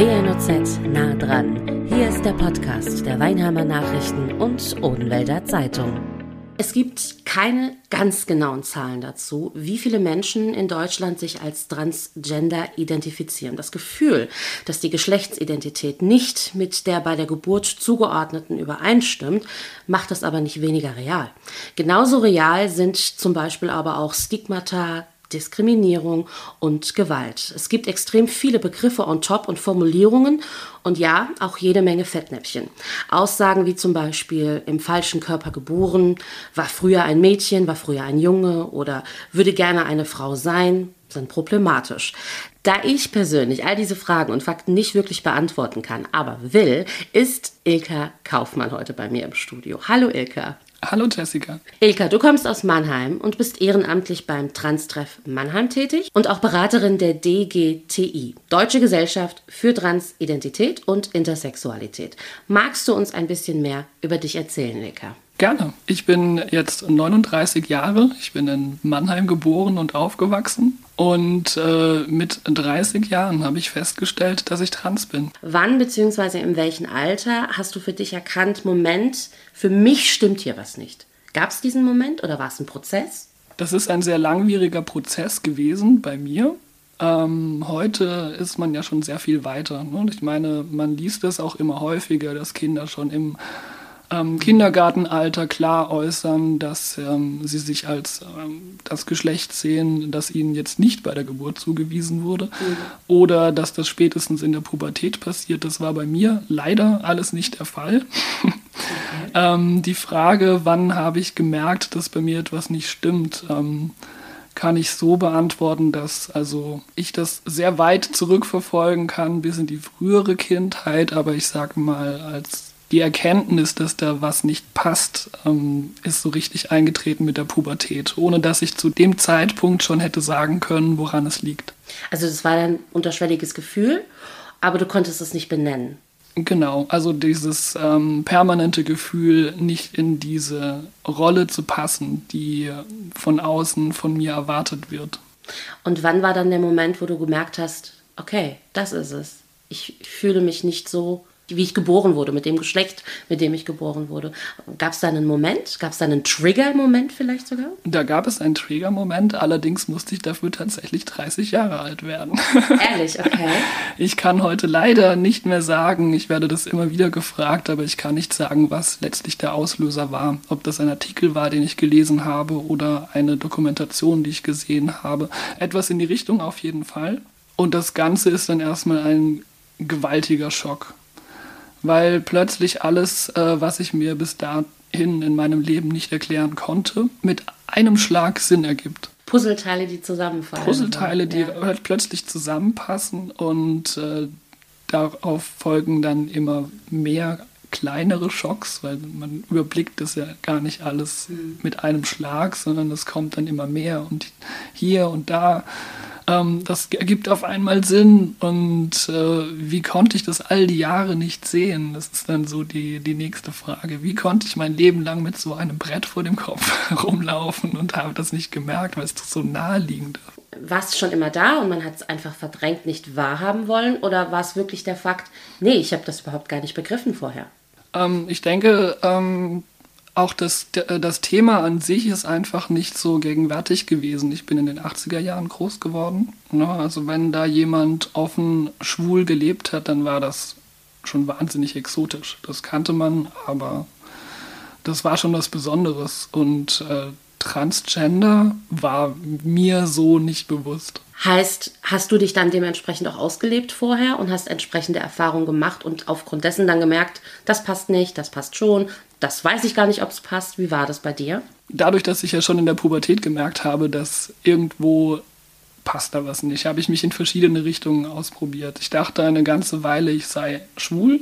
WNOZ nah dran. Hier ist der Podcast der Weinheimer Nachrichten und Odenwälder Zeitung. Es gibt keine ganz genauen Zahlen dazu, wie viele Menschen in Deutschland sich als Transgender identifizieren. Das Gefühl, dass die Geschlechtsidentität nicht mit der bei der Geburt zugeordneten übereinstimmt, macht das aber nicht weniger real. Genauso real sind zum Beispiel aber auch Stigmata, Diskriminierung und Gewalt. Es gibt extrem viele Begriffe on top und Formulierungen und ja, auch jede Menge Fettnäpfchen. Aussagen wie zum Beispiel im falschen Körper geboren, war früher ein Mädchen, war früher ein Junge oder würde gerne eine Frau sein, sind problematisch. Da ich persönlich all diese Fragen und Fakten nicht wirklich beantworten kann, aber will, ist Ilka Kaufmann heute bei mir im Studio. Hallo Ilka. Hallo Jessica. Ilka, du kommst aus Mannheim und bist ehrenamtlich beim Transtreff Mannheim tätig und auch Beraterin der DGTI, Deutsche Gesellschaft für Transidentität und Intersexualität. Magst du uns ein bisschen mehr über dich erzählen, Ilka? Gerne. Ich bin jetzt 39 Jahre. Ich bin in Mannheim geboren und aufgewachsen. Und äh, mit 30 Jahren habe ich festgestellt, dass ich trans bin. Wann bzw. in welchem Alter hast du für dich erkannt, Moment, für mich stimmt hier was nicht? Gab es diesen Moment oder war es ein Prozess? Das ist ein sehr langwieriger Prozess gewesen bei mir. Ähm, heute ist man ja schon sehr viel weiter. Ne? Ich meine, man liest es auch immer häufiger, dass Kinder schon im ähm, Kindergartenalter klar äußern, dass ähm, sie sich als ähm, das Geschlecht sehen, das ihnen jetzt nicht bei der Geburt zugewiesen wurde. Mhm. Oder dass das spätestens in der Pubertät passiert. Das war bei mir leider alles nicht der Fall. Okay. Ähm, die Frage, wann habe ich gemerkt, dass bei mir etwas nicht stimmt, ähm, kann ich so beantworten, dass also ich das sehr weit zurückverfolgen kann bis in die frühere Kindheit, aber ich sage mal als die Erkenntnis, dass da was nicht passt, ähm, ist so richtig eingetreten mit der Pubertät, ohne dass ich zu dem Zeitpunkt schon hätte sagen können, woran es liegt. Also das war ein unterschwelliges Gefühl, aber du konntest es nicht benennen. Genau, also dieses ähm, permanente Gefühl, nicht in diese Rolle zu passen, die von außen von mir erwartet wird. Und wann war dann der Moment, wo du gemerkt hast, okay, das ist es. Ich fühle mich nicht so, wie ich geboren wurde, mit dem Geschlecht, mit dem ich geboren wurde. Gab es da einen Moment? Gab es da einen Trigger-Moment vielleicht sogar? Da gab es einen Trigger-Moment, allerdings musste ich dafür tatsächlich 30 Jahre alt werden. Ehrlich, okay. Ich kann heute leider nicht mehr sagen, ich werde das immer wieder gefragt, aber ich kann nicht sagen, was letztlich der Auslöser war. Ob das ein Artikel war, den ich gelesen habe oder eine Dokumentation, die ich gesehen habe. Etwas in die Richtung auf jeden Fall. Und das Ganze ist dann erstmal ein gewaltiger Schock weil plötzlich alles, äh, was ich mir bis dahin in meinem Leben nicht erklären konnte, mit einem Schlag Sinn ergibt. Puzzleteile, die zusammenfallen. Puzzleteile, die ja. halt plötzlich zusammenpassen und äh, darauf folgen dann immer mehr kleinere Schocks, weil man überblickt das ja gar nicht alles mhm. mit einem Schlag, sondern es kommt dann immer mehr und hier und da ähm, das ergibt auf einmal Sinn und äh, wie konnte ich das all die Jahre nicht sehen? Das ist dann so die, die nächste Frage. Wie konnte ich mein Leben lang mit so einem Brett vor dem Kopf rumlaufen und habe das nicht gemerkt, weil es doch so naheliegend ist? War es schon immer da und man hat es einfach verdrängt, nicht wahrhaben wollen? Oder war es wirklich der Fakt, nee, ich habe das überhaupt gar nicht begriffen vorher? Ähm, ich denke, ähm, auch das, äh, das Thema an sich ist einfach nicht so gegenwärtig gewesen. Ich bin in den 80er Jahren groß geworden. Ne? Also wenn da jemand offen schwul gelebt hat, dann war das schon wahnsinnig exotisch. Das kannte man, aber das war schon was Besonderes. Und äh, Transgender war mir so nicht bewusst. Heißt, hast du dich dann dementsprechend auch ausgelebt vorher und hast entsprechende Erfahrungen gemacht und aufgrund dessen dann gemerkt, das passt nicht, das passt schon, das weiß ich gar nicht, ob es passt. Wie war das bei dir? Dadurch, dass ich ja schon in der Pubertät gemerkt habe, dass irgendwo passt da was nicht, habe ich mich in verschiedene Richtungen ausprobiert. Ich dachte eine ganze Weile, ich sei schwul.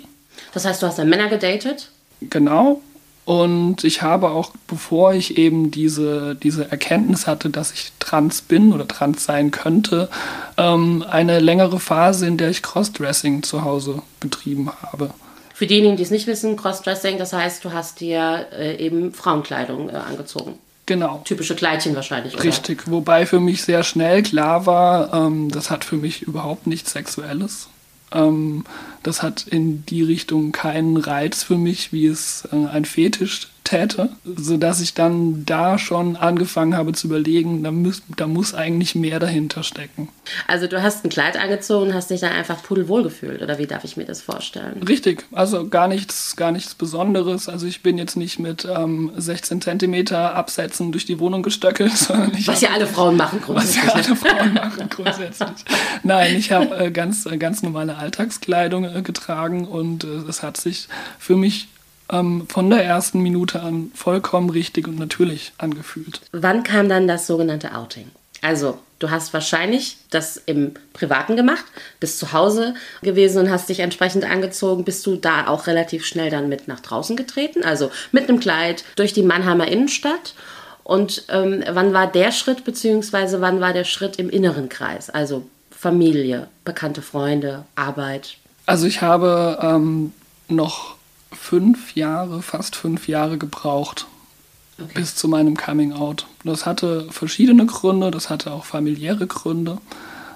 Das heißt, du hast dann Männer gedatet? Genau, und ich habe auch, bevor ich eben diese, diese Erkenntnis hatte, dass ich trans bin oder trans sein könnte, ähm, eine längere Phase, in der ich Crossdressing zu Hause betrieben habe. Für diejenigen, die es nicht wissen, Crossdressing, das heißt, du hast dir äh, eben Frauenkleidung äh, angezogen. Genau. Typische Kleidchen wahrscheinlich. Oder? Richtig, wobei für mich sehr schnell klar war, ähm, das hat für mich überhaupt nichts Sexuelles. Ähm, das hat in die Richtung keinen Reiz für mich, wie es äh, ein Fetisch täte, sodass ich dann da schon angefangen habe zu überlegen, da muss, da muss eigentlich mehr dahinter stecken. Also du hast ein Kleid angezogen und hast dich dann einfach pudelwohl gefühlt, oder wie darf ich mir das vorstellen? Richtig, also gar nichts, gar nichts Besonderes. Also ich bin jetzt nicht mit ähm, 16 Zentimeter Absätzen durch die Wohnung gestöckelt, sondern ich Was ja alle Frauen machen grundsätzlich. Was ja alle Frauen machen grundsätzlich. Nein, ich habe äh, ganz, äh, ganz normale Alltagskleidung äh, getragen und äh, es hat sich für mich ähm, von der ersten Minute an vollkommen richtig und natürlich angefühlt. Wann kam dann das sogenannte Outing? Also, du hast wahrscheinlich das im Privaten gemacht, bist zu Hause gewesen und hast dich entsprechend angezogen. Bist du da auch relativ schnell dann mit nach draußen getreten? Also mit einem Kleid durch die Mannheimer Innenstadt? Und ähm, wann war der Schritt, beziehungsweise wann war der Schritt im inneren Kreis? Also Familie, bekannte Freunde, Arbeit? Also ich habe ähm, noch fünf Jahre, fast fünf Jahre gebraucht okay. bis zu meinem Coming Out. Das hatte verschiedene Gründe, das hatte auch familiäre Gründe.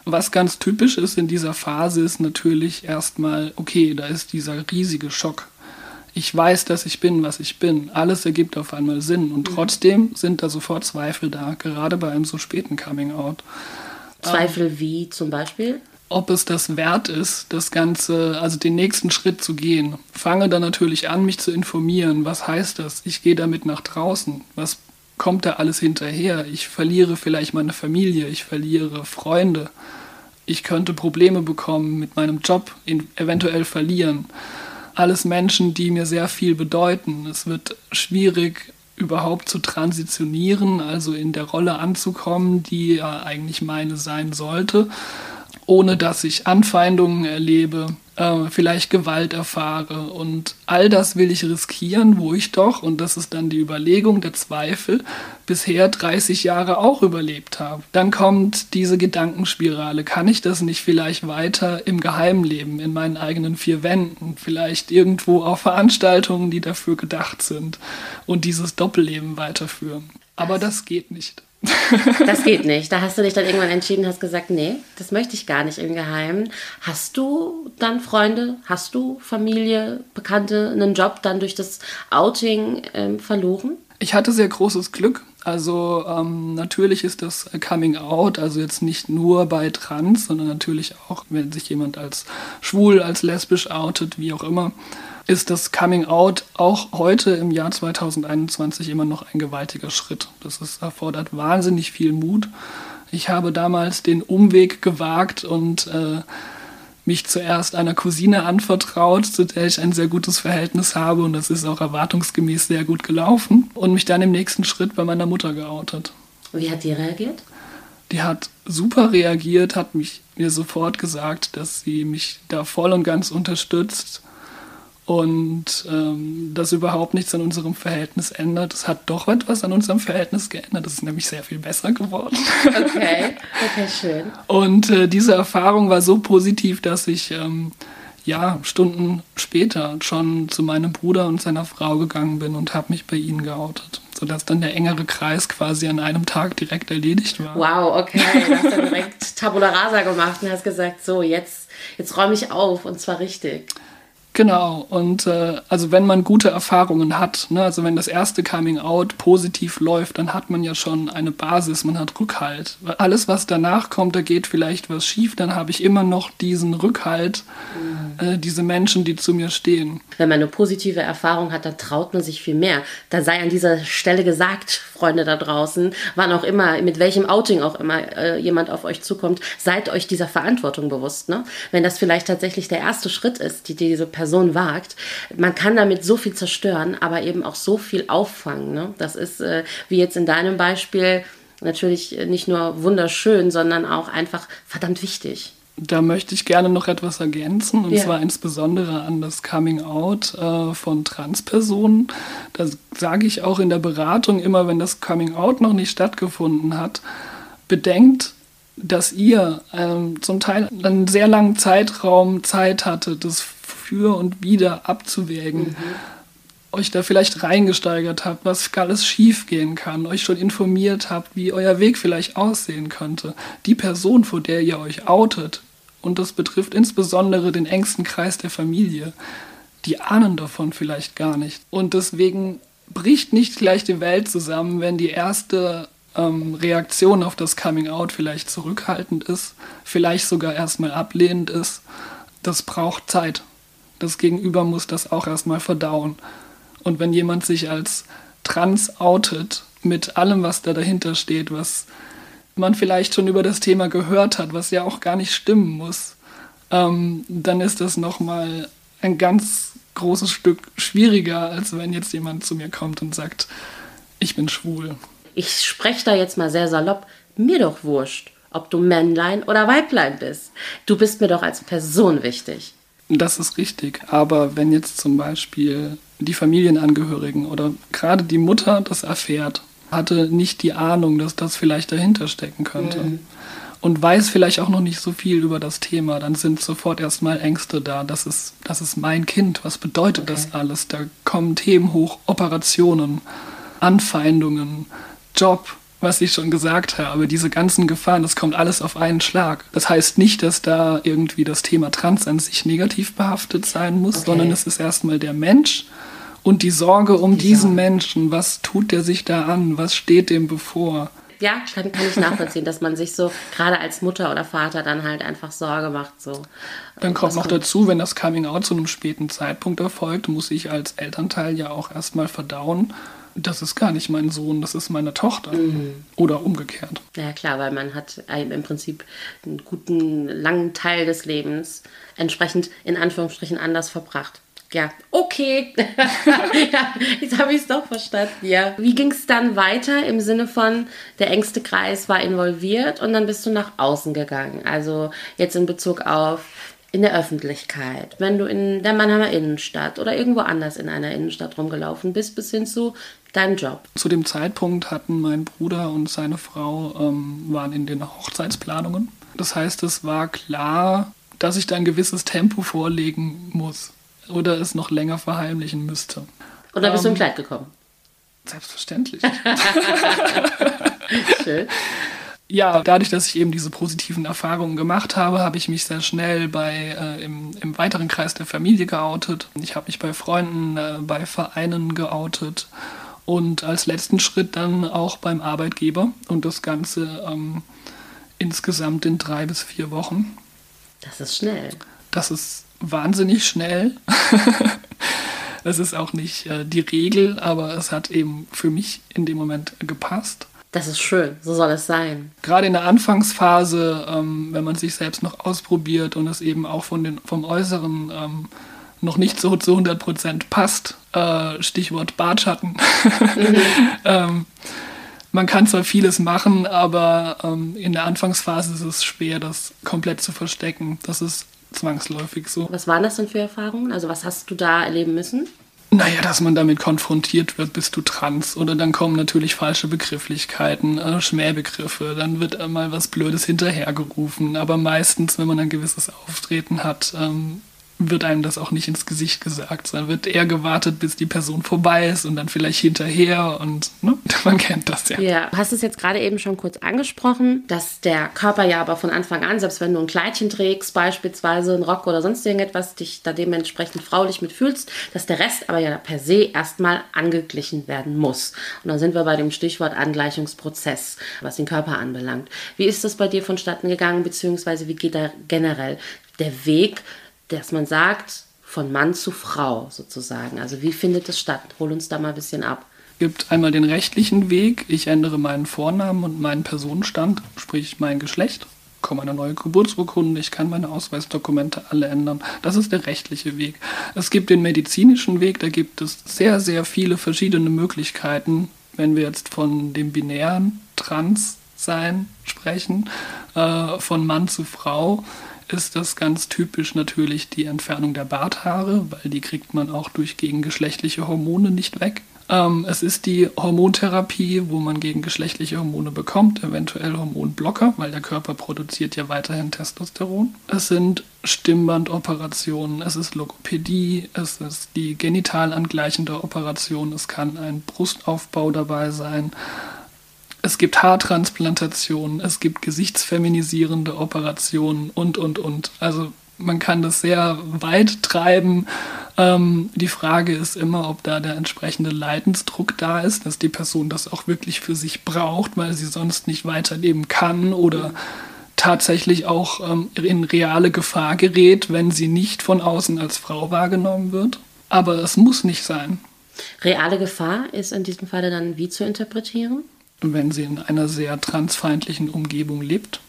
Was ganz typisch ist in dieser Phase ist natürlich erstmal, okay, da ist dieser riesige Schock. Ich weiß, dass ich bin, was ich bin. Alles ergibt auf einmal Sinn. Und mhm. trotzdem sind da sofort Zweifel da, gerade bei einem so späten Coming Out. Zweifel ähm, wie zum Beispiel? Ob es das wert ist, das Ganze, also den nächsten Schritt zu gehen. Fange dann natürlich an, mich zu informieren. Was heißt das? Ich gehe damit nach draußen. Was kommt da alles hinterher? Ich verliere vielleicht meine Familie, ich verliere Freunde. Ich könnte Probleme bekommen mit meinem Job, eventuell verlieren. Alles Menschen, die mir sehr viel bedeuten. Es wird schwierig, überhaupt zu transitionieren, also in der Rolle anzukommen, die ja eigentlich meine sein sollte ohne dass ich Anfeindungen erlebe, äh, vielleicht Gewalt erfahre. Und all das will ich riskieren, wo ich doch, und das ist dann die Überlegung, der Zweifel, bisher 30 Jahre auch überlebt habe. Dann kommt diese Gedankenspirale. Kann ich das nicht vielleicht weiter im Geheimen leben, in meinen eigenen vier Wänden, vielleicht irgendwo auf Veranstaltungen, die dafür gedacht sind und dieses Doppelleben weiterführen? Aber das geht nicht. Das geht nicht. Da hast du dich dann irgendwann entschieden, hast gesagt, nee, das möchte ich gar nicht im Geheimen. Hast du dann Freunde, hast du Familie, Bekannte, einen Job dann durch das Outing ähm, verloren? Ich hatte sehr großes Glück. Also ähm, natürlich ist das Coming Out, also jetzt nicht nur bei Trans, sondern natürlich auch, wenn sich jemand als schwul, als lesbisch outet, wie auch immer ist das Coming Out auch heute im Jahr 2021 immer noch ein gewaltiger Schritt. Das ist, erfordert wahnsinnig viel Mut. Ich habe damals den Umweg gewagt und äh, mich zuerst einer Cousine anvertraut, zu der ich ein sehr gutes Verhältnis habe und das ist auch erwartungsgemäß sehr gut gelaufen und mich dann im nächsten Schritt bei meiner Mutter geoutet. Wie hat die reagiert? Die hat super reagiert, hat mich mir sofort gesagt, dass sie mich da voll und ganz unterstützt und ähm, das überhaupt nichts an unserem Verhältnis ändert. Es hat doch etwas an unserem Verhältnis geändert. Es ist nämlich sehr viel besser geworden. Okay, okay, schön. Und äh, diese Erfahrung war so positiv, dass ich ähm, ja Stunden später schon zu meinem Bruder und seiner Frau gegangen bin und habe mich bei ihnen geoutet, sodass dann der engere Kreis quasi an einem Tag direkt erledigt war. Wow, okay, du hast dann direkt Tabula Rasa gemacht und hast gesagt, so jetzt jetzt räume ich auf und zwar richtig. Genau, und äh, also wenn man gute Erfahrungen hat, ne, also wenn das erste Coming Out positiv läuft, dann hat man ja schon eine Basis, man hat Rückhalt. Alles, was danach kommt, da geht vielleicht was schief, dann habe ich immer noch diesen Rückhalt, mhm. äh, diese Menschen, die zu mir stehen. Wenn man eine positive Erfahrung hat, dann traut man sich viel mehr. Da sei an dieser Stelle gesagt, Freunde da draußen, wann auch immer, mit welchem Outing auch immer äh, jemand auf euch zukommt, seid euch dieser Verantwortung bewusst. Ne? Wenn das vielleicht tatsächlich der erste Schritt ist, die diese Person Person wagt. Man kann damit so viel zerstören, aber eben auch so viel auffangen. Ne? Das ist, äh, wie jetzt in deinem Beispiel, natürlich nicht nur wunderschön, sondern auch einfach verdammt wichtig. Da möchte ich gerne noch etwas ergänzen, und ja. zwar insbesondere an das Coming Out äh, von Transpersonen. Da sage ich auch in der Beratung immer, wenn das Coming Out noch nicht stattgefunden hat, bedenkt, dass ihr ähm, zum Teil einen sehr langen Zeitraum Zeit hattet, das für und wieder abzuwägen. Mhm. Euch da vielleicht reingesteigert habt, was alles schiefgehen kann, euch schon informiert habt, wie euer Weg vielleicht aussehen könnte. Die Person, vor der ihr euch outet, Und das betrifft insbesondere den engsten Kreis der Familie. Die ahnen davon vielleicht gar nicht. Und deswegen bricht nicht gleich die Welt zusammen, wenn die erste ähm, Reaktion auf das Coming Out vielleicht zurückhaltend ist, vielleicht sogar erstmal ablehnend ist. Das braucht Zeit. Das Gegenüber muss das auch erstmal verdauen. Und wenn jemand sich als trans outet, mit allem, was da dahinter steht, was man vielleicht schon über das Thema gehört hat, was ja auch gar nicht stimmen muss, ähm, dann ist das nochmal ein ganz großes Stück schwieriger, als wenn jetzt jemand zu mir kommt und sagt, ich bin schwul. Ich spreche da jetzt mal sehr salopp, mir doch wurscht, ob du Männlein oder Weiblein bist. Du bist mir doch als Person wichtig. Das ist richtig. Aber wenn jetzt zum Beispiel die Familienangehörigen oder gerade die Mutter das erfährt, hatte nicht die Ahnung, dass das vielleicht dahinter stecken könnte. Mhm. Und weiß vielleicht auch noch nicht so viel über das Thema, dann sind sofort erstmal Ängste da. Das ist, das ist mein Kind. Was bedeutet okay. das alles? Da kommen Themen hoch, Operationen, Anfeindungen, Job, was ich schon gesagt habe, diese ganzen Gefahren, das kommt alles auf einen Schlag. Das heißt nicht, dass da irgendwie das Thema Trans an sich negativ behaftet sein muss, okay. sondern es ist erstmal der Mensch und die Sorge um die diesen. Menschen. Was tut der sich da an? Was steht dem bevor? Ja, kann, kann ich nachvollziehen, dass man sich so gerade als Mutter oder Vater dann halt einfach Sorge macht. So. Dann kommt noch dazu, wenn das Coming Out zu einem späten Zeitpunkt erfolgt, muss ich als Elternteil ja auch erstmal verdauen, das ist gar nicht mein Sohn, das ist meine Tochter. Mhm. Oder umgekehrt. Ja klar, weil man hat im Prinzip einen guten, langen Teil des Lebens entsprechend in Anführungsstrichen anders verbracht. Ja, okay. ja, jetzt habe ich es doch verstanden. Ja. Wie ging es dann weiter im Sinne von, der engste Kreis war involviert und dann bist du nach außen gegangen? Also jetzt in Bezug auf in der Öffentlichkeit, wenn du in der Mannheimer Innenstadt oder irgendwo anders in einer Innenstadt rumgelaufen bist, bis hin zu deinem Job. Zu dem Zeitpunkt hatten mein Bruder und seine Frau ähm, waren in den Hochzeitsplanungen. Das heißt, es war klar, dass ich da ein gewisses Tempo vorlegen muss oder es noch länger verheimlichen müsste. Und dann bist ähm, du im Kleid gekommen? Selbstverständlich. Schön ja, dadurch, dass ich eben diese positiven Erfahrungen gemacht habe, habe ich mich sehr schnell bei, äh, im, im, weiteren Kreis der Familie geoutet. Ich habe mich bei Freunden, äh, bei Vereinen geoutet und als letzten Schritt dann auch beim Arbeitgeber und das Ganze ähm, insgesamt in drei bis vier Wochen. Das ist schnell. Das ist wahnsinnig schnell. das ist auch nicht äh, die Regel, aber es hat eben für mich in dem Moment gepasst. Das ist schön, so soll es sein. Gerade in der Anfangsphase, ähm, wenn man sich selbst noch ausprobiert und es eben auch von den, vom Äußeren ähm, noch nicht so zu 100 Prozent passt, äh, Stichwort Bartschatten. Mhm. ähm, man kann zwar vieles machen, aber ähm, in der Anfangsphase ist es schwer, das komplett zu verstecken. Das ist zwangsläufig so. Was waren das denn für Erfahrungen? Also was hast du da erleben müssen? Naja, dass man damit konfrontiert wird, bist du trans. Oder dann kommen natürlich falsche Begrifflichkeiten, äh, Schmähbegriffe, dann wird mal was Blödes hinterhergerufen. Aber meistens, wenn man ein gewisses Auftreten hat, ähm, wird einem das auch nicht ins Gesicht gesagt, sondern wird eher gewartet, bis die Person vorbei ist und dann vielleicht hinterher und ne, man kennt das ja. Ja, du hast es jetzt gerade eben schon kurz angesprochen, dass der Körper ja aber von Anfang an, selbst wenn du ein Kleidchen trägst, beispielsweise einen Rock oder sonst irgendetwas, dich da dementsprechend fraulich mitfühlst, dass der Rest aber ja per se erstmal angeglichen werden muss. Und dann sind wir bei dem Stichwort Angleichungsprozess, was den Körper anbelangt. Wie ist das bei dir vonstatten gegangen, beziehungsweise wie geht da generell der Weg dass man sagt, von Mann zu Frau sozusagen. Also wie findet das statt? Hol uns da mal ein bisschen ab. Es gibt einmal den rechtlichen Weg. Ich ändere meinen Vornamen und meinen Personenstand, sprich mein Geschlecht, bekomme eine neue Geburtsurkunde, ich kann meine Ausweisdokumente alle ändern. Das ist der rechtliche Weg. Es gibt den medizinischen Weg, da gibt es sehr, sehr viele verschiedene Möglichkeiten, wenn wir jetzt von dem binären Transsein sprechen, äh, von Mann zu Frau ist das ganz typisch natürlich die Entfernung der Barthaare, weil die kriegt man auch durch gegengeschlechtliche Hormone nicht weg. Ähm, es ist die Hormontherapie, wo man gegen geschlechtliche Hormone bekommt, eventuell Hormonblocker, weil der Körper produziert ja weiterhin Testosteron. Es sind Stimmbandoperationen, es ist Logopädie, es ist die genital angleichende Operation, es kann ein Brustaufbau dabei sein. Es gibt Haartransplantationen, es gibt gesichtsfeminisierende Operationen und, und, und. Also man kann das sehr weit treiben. Ähm, die Frage ist immer, ob da der entsprechende Leidensdruck da ist, dass die Person das auch wirklich für sich braucht, weil sie sonst nicht weiterleben kann oder tatsächlich auch ähm, in reale Gefahr gerät, wenn sie nicht von außen als Frau wahrgenommen wird. Aber es muss nicht sein. Reale Gefahr ist in diesem Falle dann wie zu interpretieren? Wenn sie in einer sehr transfeindlichen Umgebung lebt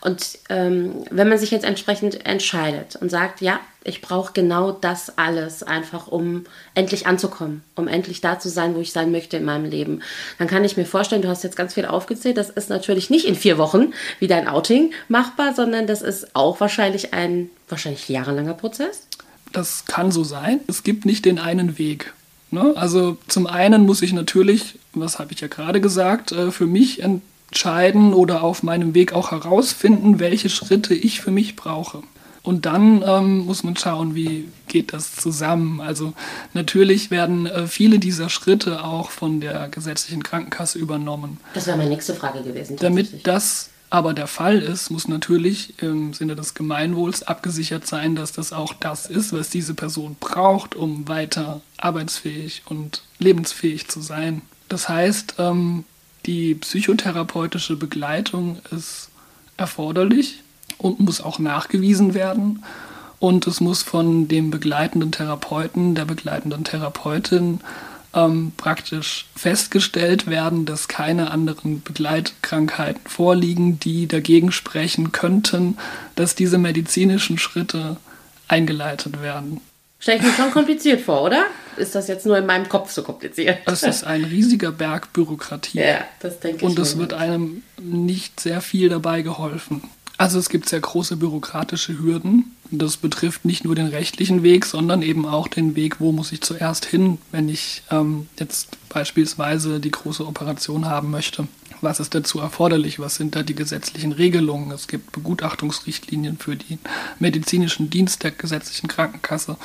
und ähm, wenn man sich jetzt entsprechend entscheidet und sagt, ja, ich brauche genau das alles einfach, um endlich anzukommen, um endlich da zu sein, wo ich sein möchte in meinem Leben, dann kann ich mir vorstellen, du hast jetzt ganz viel aufgezählt, das ist natürlich nicht in vier Wochen wie dein Outing machbar, sondern das ist auch wahrscheinlich ein wahrscheinlich jahrelanger Prozess. Das kann so sein. Es gibt nicht den einen Weg. Ne? Also zum einen muss ich natürlich, was habe ich ja gerade gesagt, äh, für mich entscheiden oder auf meinem Weg auch herausfinden, welche Schritte ich für mich brauche. Und dann ähm, muss man schauen, wie geht das zusammen. Also natürlich werden äh, viele dieser Schritte auch von der gesetzlichen Krankenkasse übernommen. Das wäre meine nächste Frage gewesen. Damit das aber der Fall ist, muss natürlich im Sinne des Gemeinwohls abgesichert sein, dass das auch das ist, was diese Person braucht, um weiter arbeitsfähig und lebensfähig zu sein. Das heißt, ähm, die psychotherapeutische Begleitung ist erforderlich und muss auch nachgewiesen werden. Und es muss von dem begleitenden Therapeuten, der begleitenden Therapeutin ähm, praktisch festgestellt werden, dass keine anderen Begleitkrankheiten vorliegen, die dagegen sprechen könnten, dass diese medizinischen Schritte eingeleitet werden. Stelle ich mir schon kompliziert vor, oder? Ist das jetzt nur in meinem Kopf so kompliziert? Es ist ein riesiger Berg Bürokratie. Ja, das denke ich. Und es wird einem nicht sehr viel dabei geholfen. Also es gibt sehr große bürokratische Hürden. Das betrifft nicht nur den rechtlichen Weg, sondern eben auch den Weg, wo muss ich zuerst hin, wenn ich ähm, jetzt beispielsweise die große Operation haben möchte. Was ist dazu erforderlich? Was sind da die gesetzlichen Regelungen? Es gibt Begutachtungsrichtlinien für den medizinischen Dienst der gesetzlichen Krankenkasse.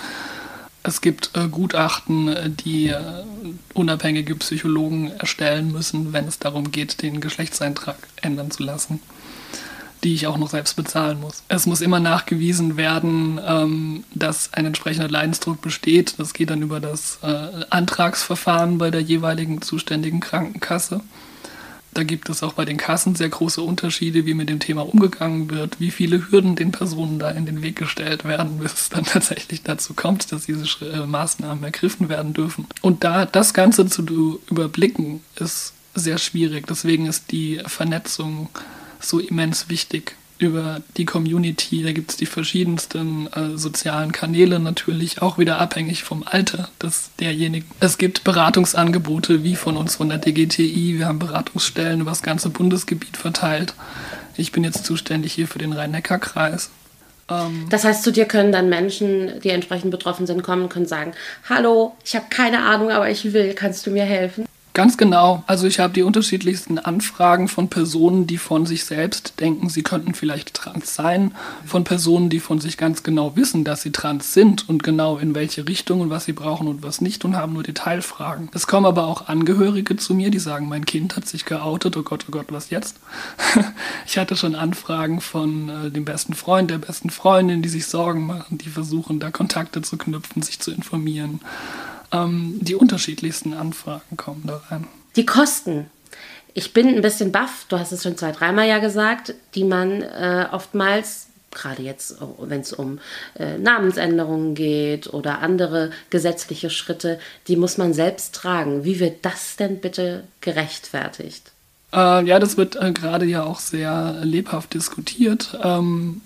Es gibt äh, Gutachten, die äh, unabhängige Psychologen erstellen müssen, wenn es darum geht, den Geschlechtseintrag ändern zu lassen, die ich auch noch selbst bezahlen muss. Es muss immer nachgewiesen werden, ähm, dass ein entsprechender Leidensdruck besteht. Das geht dann über das äh, Antragsverfahren bei der jeweiligen zuständigen Krankenkasse. Da gibt es auch bei den Kassen sehr große Unterschiede, wie mit dem Thema umgegangen wird, wie viele Hürden den Personen da in den Weg gestellt werden, bis es dann tatsächlich dazu kommt, dass diese äh, Maßnahmen ergriffen werden dürfen. Und da das Ganze zu überblicken, ist sehr schwierig. Deswegen ist die Vernetzung so immens wichtig über die Community. Da gibt es die verschiedensten äh, sozialen Kanäle natürlich, auch wieder abhängig vom Alter des derjenigen. Es gibt Beratungsangebote wie von uns von der DGTI. Wir haben Beratungsstellen über das ganze Bundesgebiet verteilt. Ich bin jetzt zuständig hier für den Rhein-Neckar-Kreis. Ähm, das heißt, zu dir können dann Menschen, die entsprechend betroffen sind, kommen und können sagen, hallo, ich habe keine Ahnung, aber ich will, kannst du mir helfen? Ganz genau. Also ich habe die unterschiedlichsten Anfragen von Personen, die von sich selbst denken, sie könnten vielleicht trans sein, von Personen, die von sich ganz genau wissen, dass sie trans sind und genau in welche Richtung und was sie brauchen und was nicht und haben nur Detailfragen. Es kommen aber auch Angehörige zu mir, die sagen, mein Kind hat sich geoutet, oh Gott, oh Gott, was jetzt? ich hatte schon Anfragen von äh, dem besten Freund, der besten Freundin, die sich Sorgen machen, die versuchen, da Kontakte zu knüpfen, sich zu informieren ähm, die unterschiedlichsten Anfragen kommen da rein. Die Kosten. Ich bin ein bisschen baff, du hast es schon zwei, dreimal ja gesagt, die man äh, oftmals, gerade jetzt, wenn es um äh, Namensänderungen geht oder andere gesetzliche Schritte, die muss man selbst tragen. Wie wird das denn bitte gerechtfertigt? Äh, ja, das wird äh, gerade ja auch sehr lebhaft diskutiert. Ähm,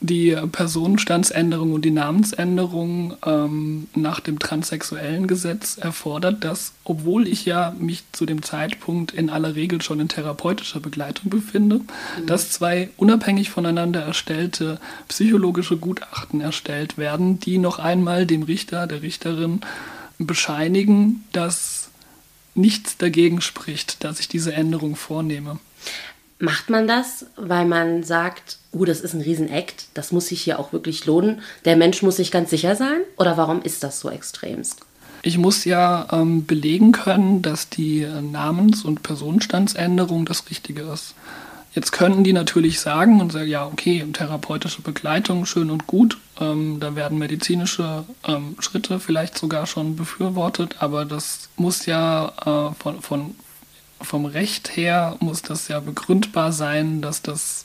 die Personenstandsänderung und die Namensänderung ähm, nach dem transsexuellen Gesetz erfordert, dass, obwohl ich ja mich zu dem Zeitpunkt in aller Regel schon in therapeutischer Begleitung befinde, mhm. dass zwei unabhängig voneinander erstellte psychologische Gutachten erstellt werden, die noch einmal dem Richter, der Richterin bescheinigen, dass nichts dagegen spricht, dass ich diese Änderung vornehme. Macht man das, weil man sagt, uh, das ist ein Riesenakt, das muss sich hier auch wirklich lohnen, der Mensch muss sich ganz sicher sein? Oder warum ist das so extremst? Ich muss ja ähm, belegen können, dass die Namens- und Personenstandsänderung das Richtige ist. Jetzt könnten die natürlich sagen und sagen, ja, okay, therapeutische Begleitung, schön und gut. Ähm, da werden medizinische ähm, Schritte vielleicht sogar schon befürwortet, aber das muss ja äh, von, von, vom Recht her, muss das ja begründbar sein, dass das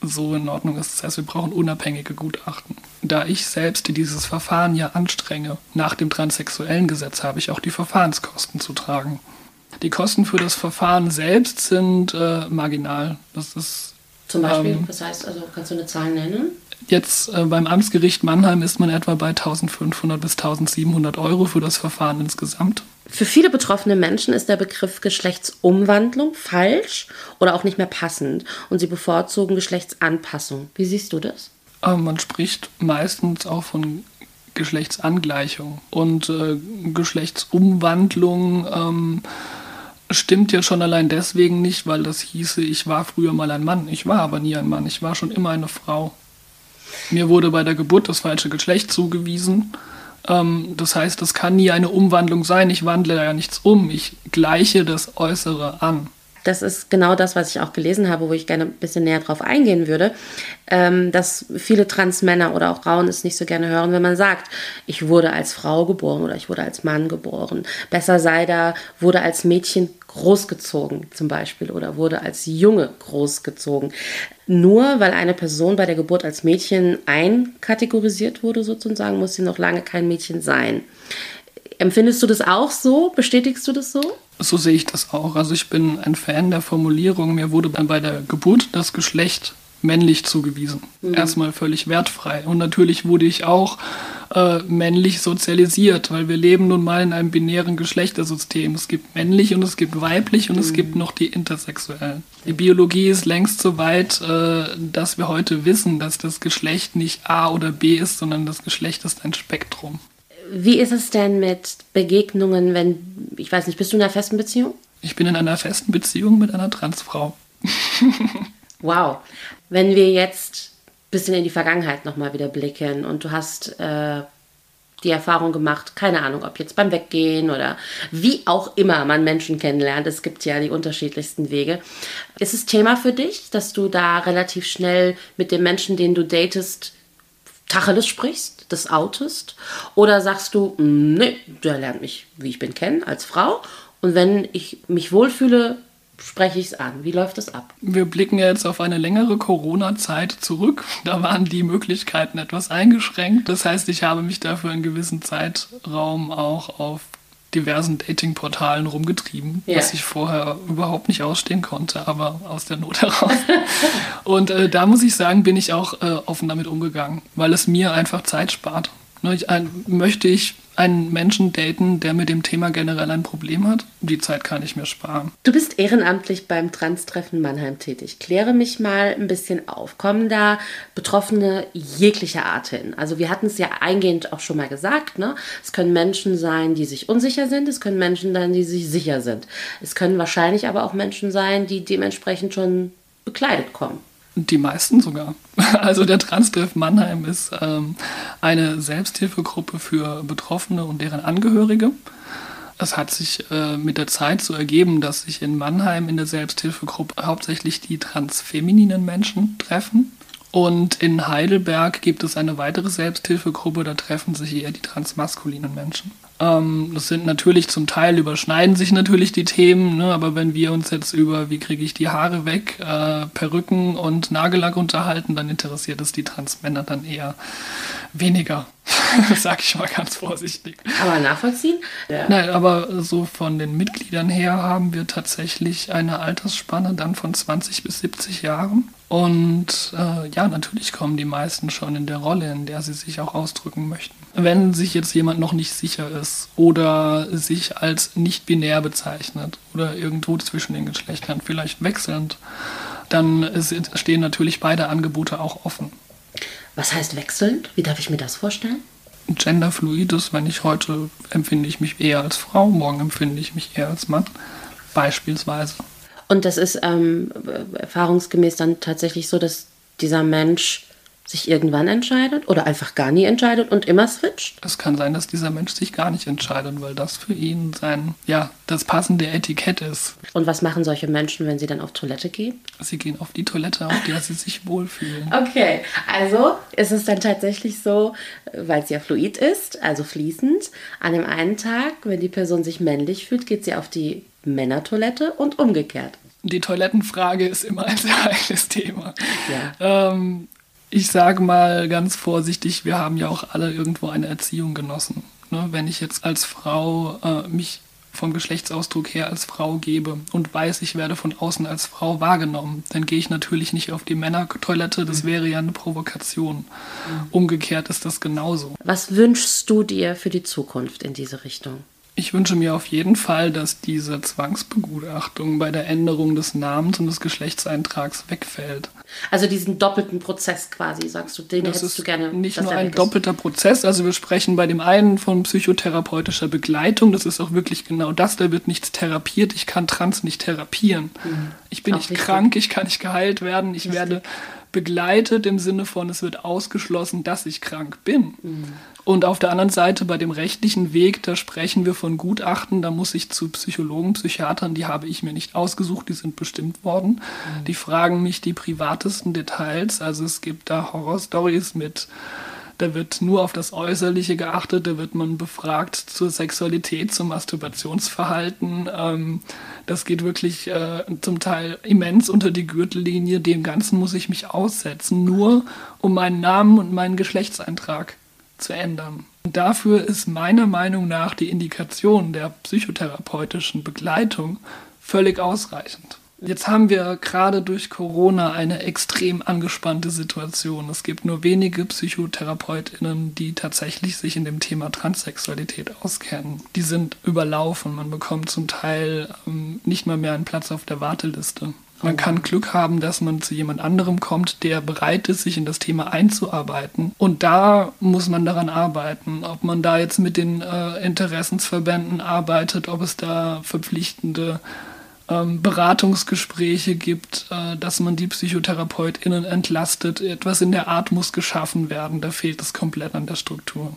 so in Ordnung ist. Das heißt, wir brauchen unabhängige Gutachten. Da ich selbst dieses Verfahren ja anstrenge, nach dem transsexuellen Gesetz habe ich auch die Verfahrenskosten zu tragen. Die Kosten für das Verfahren selbst sind äh, marginal. Das ist zum Beispiel, ähm, was heißt also, kannst du eine Zahl nennen? Jetzt äh, beim Amtsgericht Mannheim ist man etwa bei 1500 bis 1700 Euro für das Verfahren insgesamt. Für viele betroffene Menschen ist der Begriff Geschlechtsumwandlung falsch oder auch nicht mehr passend und sie bevorzugen Geschlechtsanpassung. Wie siehst du das? Äh, man spricht meistens auch von Geschlechtsangleichung und äh, Geschlechtsumwandlung. Ähm, stimmt ja schon allein deswegen nicht, weil das hieße, ich war früher mal ein Mann. Ich war aber nie ein Mann. Ich war schon immer eine Frau. Mir wurde bei der Geburt das falsche Geschlecht zugewiesen. Ähm, das heißt, das kann nie eine Umwandlung sein. Ich wandle ja nichts um. Ich gleiche das Äußere an. Das ist genau das, was ich auch gelesen habe, wo ich gerne ein bisschen näher drauf eingehen würde, ähm, dass viele Transmänner oder auch Frauen es nicht so gerne hören, wenn man sagt, ich wurde als Frau geboren oder ich wurde als Mann geboren. Besser sei da, wurde als Mädchen großgezogen zum Beispiel oder wurde als Junge großgezogen. Nur weil eine Person bei der Geburt als Mädchen einkategorisiert wurde, sozusagen, muss sie noch lange kein Mädchen sein. Empfindest du das auch so? Bestätigst du das so? So sehe ich das auch. Also ich bin ein Fan der Formulierung, mir wurde bei der Geburt das Geschlecht männlich zugewiesen. Mhm. Erstmal völlig wertfrei. Und natürlich wurde ich auch äh, männlich sozialisiert, weil wir leben nun mal in einem binären Geschlechtersystem. Es gibt männlich und es gibt weiblich und mhm. es gibt noch die Intersexuellen. Die Biologie ist längst so weit, äh, dass wir heute wissen, dass das Geschlecht nicht A oder B ist, sondern das Geschlecht ist ein Spektrum. Wie ist es denn mit Begegnungen, wenn, ich weiß nicht, bist du in einer festen Beziehung? Ich bin in einer festen Beziehung mit einer Transfrau. wow. Wenn wir jetzt ein bisschen in die Vergangenheit nochmal wieder blicken und du hast äh, die Erfahrung gemacht, keine Ahnung, ob jetzt beim Weggehen oder wie auch immer man Menschen kennenlernt, es gibt ja die unterschiedlichsten Wege. Ist es Thema für dich, dass du da relativ schnell mit dem Menschen, den du datest, Tacheles sprichst, das outest? Oder sagst du, mm, nee, der lernt mich, wie ich bin, kennen, als Frau. Und wenn ich mich wohlfühle, spreche ich es an. Wie läuft das ab? Wir blicken jetzt auf eine längere Corona-Zeit zurück. Da waren die Möglichkeiten etwas eingeschränkt. Das heißt, ich habe mich dafür einen gewissen Zeitraum auch auf diversen Dating-Portalen rumgetrieben, ja. was ich vorher überhaupt nicht ausstehen konnte, aber aus der Not heraus. und äh, da muss ich sagen, bin ich auch äh, offen damit umgegangen, weil es mir einfach Zeit spart. Möchte ich einen Menschen daten, der mit dem Thema generell ein Problem hat? Die Zeit kann ich mir sparen. Du bist ehrenamtlich beim Trans-Treffen Mannheim tätig. Kläre mich mal ein bisschen auf. Kommen da Betroffene jeglicher Art hin? Also wir hatten es ja eingehend auch schon mal gesagt. Ne? Es können Menschen sein, die sich unsicher sind. Es können Menschen sein, die sich sicher sind. Es können wahrscheinlich aber auch Menschen sein, die dementsprechend schon bekleidet kommen. Die meisten sogar. Also der Transtreff Mannheim ist ähm, eine Selbsthilfegruppe für Betroffene und deren Angehörige. Es hat sich äh, mit der Zeit so ergeben, dass sich in Mannheim in der Selbsthilfegruppe hauptsächlich die transfemininen Menschen treffen. Und in Heidelberg gibt es eine weitere Selbsthilfegruppe, da treffen sich eher die transmaskulinen Menschen. Ähm, das sind natürlich zum Teil überschneiden sich natürlich die Themen, ne? aber wenn wir uns jetzt über, wie kriege ich die Haare weg, äh, Perücken und Nagellack unterhalten, dann interessiert es die Transmänner dann eher weniger. Sag ich mal ganz vorsichtig. Aber nachvollziehen? Ja. Nein, aber so von den Mitgliedern her haben wir tatsächlich eine Altersspanne dann von 20 bis 70 Jahren. Und äh, ja, natürlich kommen die meisten schon in der Rolle, in der sie sich auch ausdrücken möchten. Wenn sich jetzt jemand noch nicht sicher ist oder sich als nicht binär bezeichnet oder irgendwo zwischen den Geschlechtern vielleicht wechselnd, dann stehen natürlich beide Angebote auch offen. Was heißt wechselnd? Wie darf ich mir das vorstellen? Genderfluid ist, wenn ich heute empfinde ich mich eher als Frau, morgen empfinde ich mich eher als Mann, beispielsweise. Und das ist ähm, erfahrungsgemäß dann tatsächlich so, dass dieser Mensch sich irgendwann entscheidet oder einfach gar nie entscheidet und immer switcht? Es kann sein, dass dieser Mensch sich gar nicht entscheidet, weil das für ihn sein, ja, das passende Etikett ist. Und was machen solche Menschen, wenn sie dann auf Toilette gehen? Sie gehen auf die Toilette, auf der sie sich wohlfühlen. Okay, also ist es dann tatsächlich so, weil es ja fluid ist, also fließend, an dem einen Tag, wenn die Person sich männlich fühlt, geht sie auf die Männertoilette und umgekehrt. Die Toilettenfrage ist immer ein sehr heikles Thema. Ja. Ähm, ich sage mal ganz vorsichtig, wir haben ja auch alle irgendwo eine Erziehung genossen. Ne? Wenn ich jetzt als Frau äh, mich vom Geschlechtsausdruck her als Frau gebe und weiß, ich werde von außen als Frau wahrgenommen, dann gehe ich natürlich nicht auf die Männertoilette, das mhm. wäre ja eine Provokation. Mhm. Umgekehrt ist das genauso. Was wünschst du dir für die Zukunft in diese Richtung? Ich wünsche mir auf jeden Fall, dass diese Zwangsbegutachtung bei der Änderung des Namens und des Geschlechtseintrags wegfällt. Also diesen doppelten Prozess quasi, sagst du, den das hättest du gerne. Nicht nur ein doppelter Prozess, also wir sprechen bei dem einen von psychotherapeutischer Begleitung, das ist auch wirklich genau das, da wird nichts therapiert, ich kann Trans nicht therapieren. Mhm. Ich bin auch nicht richtig. krank, ich kann nicht geheilt werden, ich richtig. werde begleitet im Sinne von, es wird ausgeschlossen, dass ich krank bin. Mhm. Und auf der anderen Seite bei dem rechtlichen Weg, da sprechen wir von Gutachten, da muss ich zu Psychologen, Psychiatern, die habe ich mir nicht ausgesucht, die sind bestimmt worden. Mhm. Die fragen mich die privatesten Details. Also es gibt da Horrorstories mit da wird nur auf das Äußerliche geachtet, da wird man befragt zur Sexualität, zum Masturbationsverhalten. Ähm, das geht wirklich äh, zum Teil immens unter die Gürtellinie. Dem Ganzen muss ich mich aussetzen, nur um meinen Namen und meinen Geschlechtseintrag zu ändern. Und dafür ist meiner Meinung nach die Indikation der psychotherapeutischen Begleitung völlig ausreichend. Jetzt haben wir gerade durch Corona eine extrem angespannte Situation. Es gibt nur wenige Psychotherapeutinnen, die tatsächlich sich in dem Thema Transsexualität auskennen. Die sind überlaufen. Man bekommt zum Teil ähm, nicht mal mehr einen Platz auf der Warteliste. Man kann Glück haben, dass man zu jemand anderem kommt, der bereit ist, sich in das Thema einzuarbeiten. Und da muss man daran arbeiten, ob man da jetzt mit den äh, Interessensverbänden arbeitet, ob es da verpflichtende ähm, Beratungsgespräche gibt, äh, dass man die PsychotherapeutInnen entlastet. Etwas in der Art muss geschaffen werden. Da fehlt es komplett an der Struktur.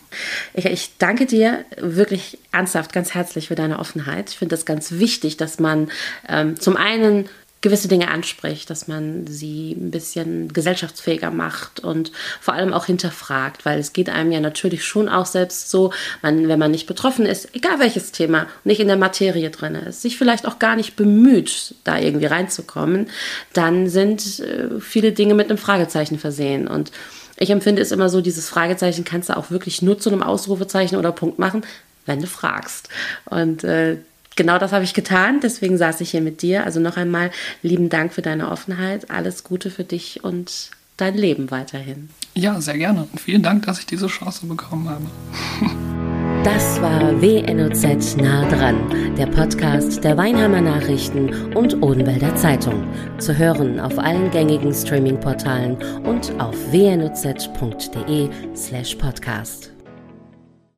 Ich, ich danke dir wirklich ernsthaft, ganz herzlich für deine Offenheit. Ich finde das ganz wichtig, dass man ähm, zum einen gewisse Dinge anspricht, dass man sie ein bisschen gesellschaftsfähiger macht und vor allem auch hinterfragt, weil es geht einem ja natürlich schon auch selbst so, man, wenn man nicht betroffen ist, egal welches Thema, nicht in der Materie drin ist, sich vielleicht auch gar nicht bemüht, da irgendwie reinzukommen, dann sind äh, viele Dinge mit einem Fragezeichen versehen und ich empfinde es immer so, dieses Fragezeichen kannst du auch wirklich nur zu einem Ausrufezeichen oder Punkt machen, wenn du fragst. Und äh, genau das habe ich getan. Deswegen saß ich hier mit dir. Also noch einmal lieben Dank für deine Offenheit. Alles Gute für dich und dein Leben weiterhin. Ja, sehr gerne. Und vielen Dank, dass ich diese Chance bekommen habe. Das war WNOZ nah dran, der Podcast der Weinheimer Nachrichten und Odenwälder Zeitung. Zu hören auf allen gängigen Streaming-Portalen und auf wnoz.de slash podcast.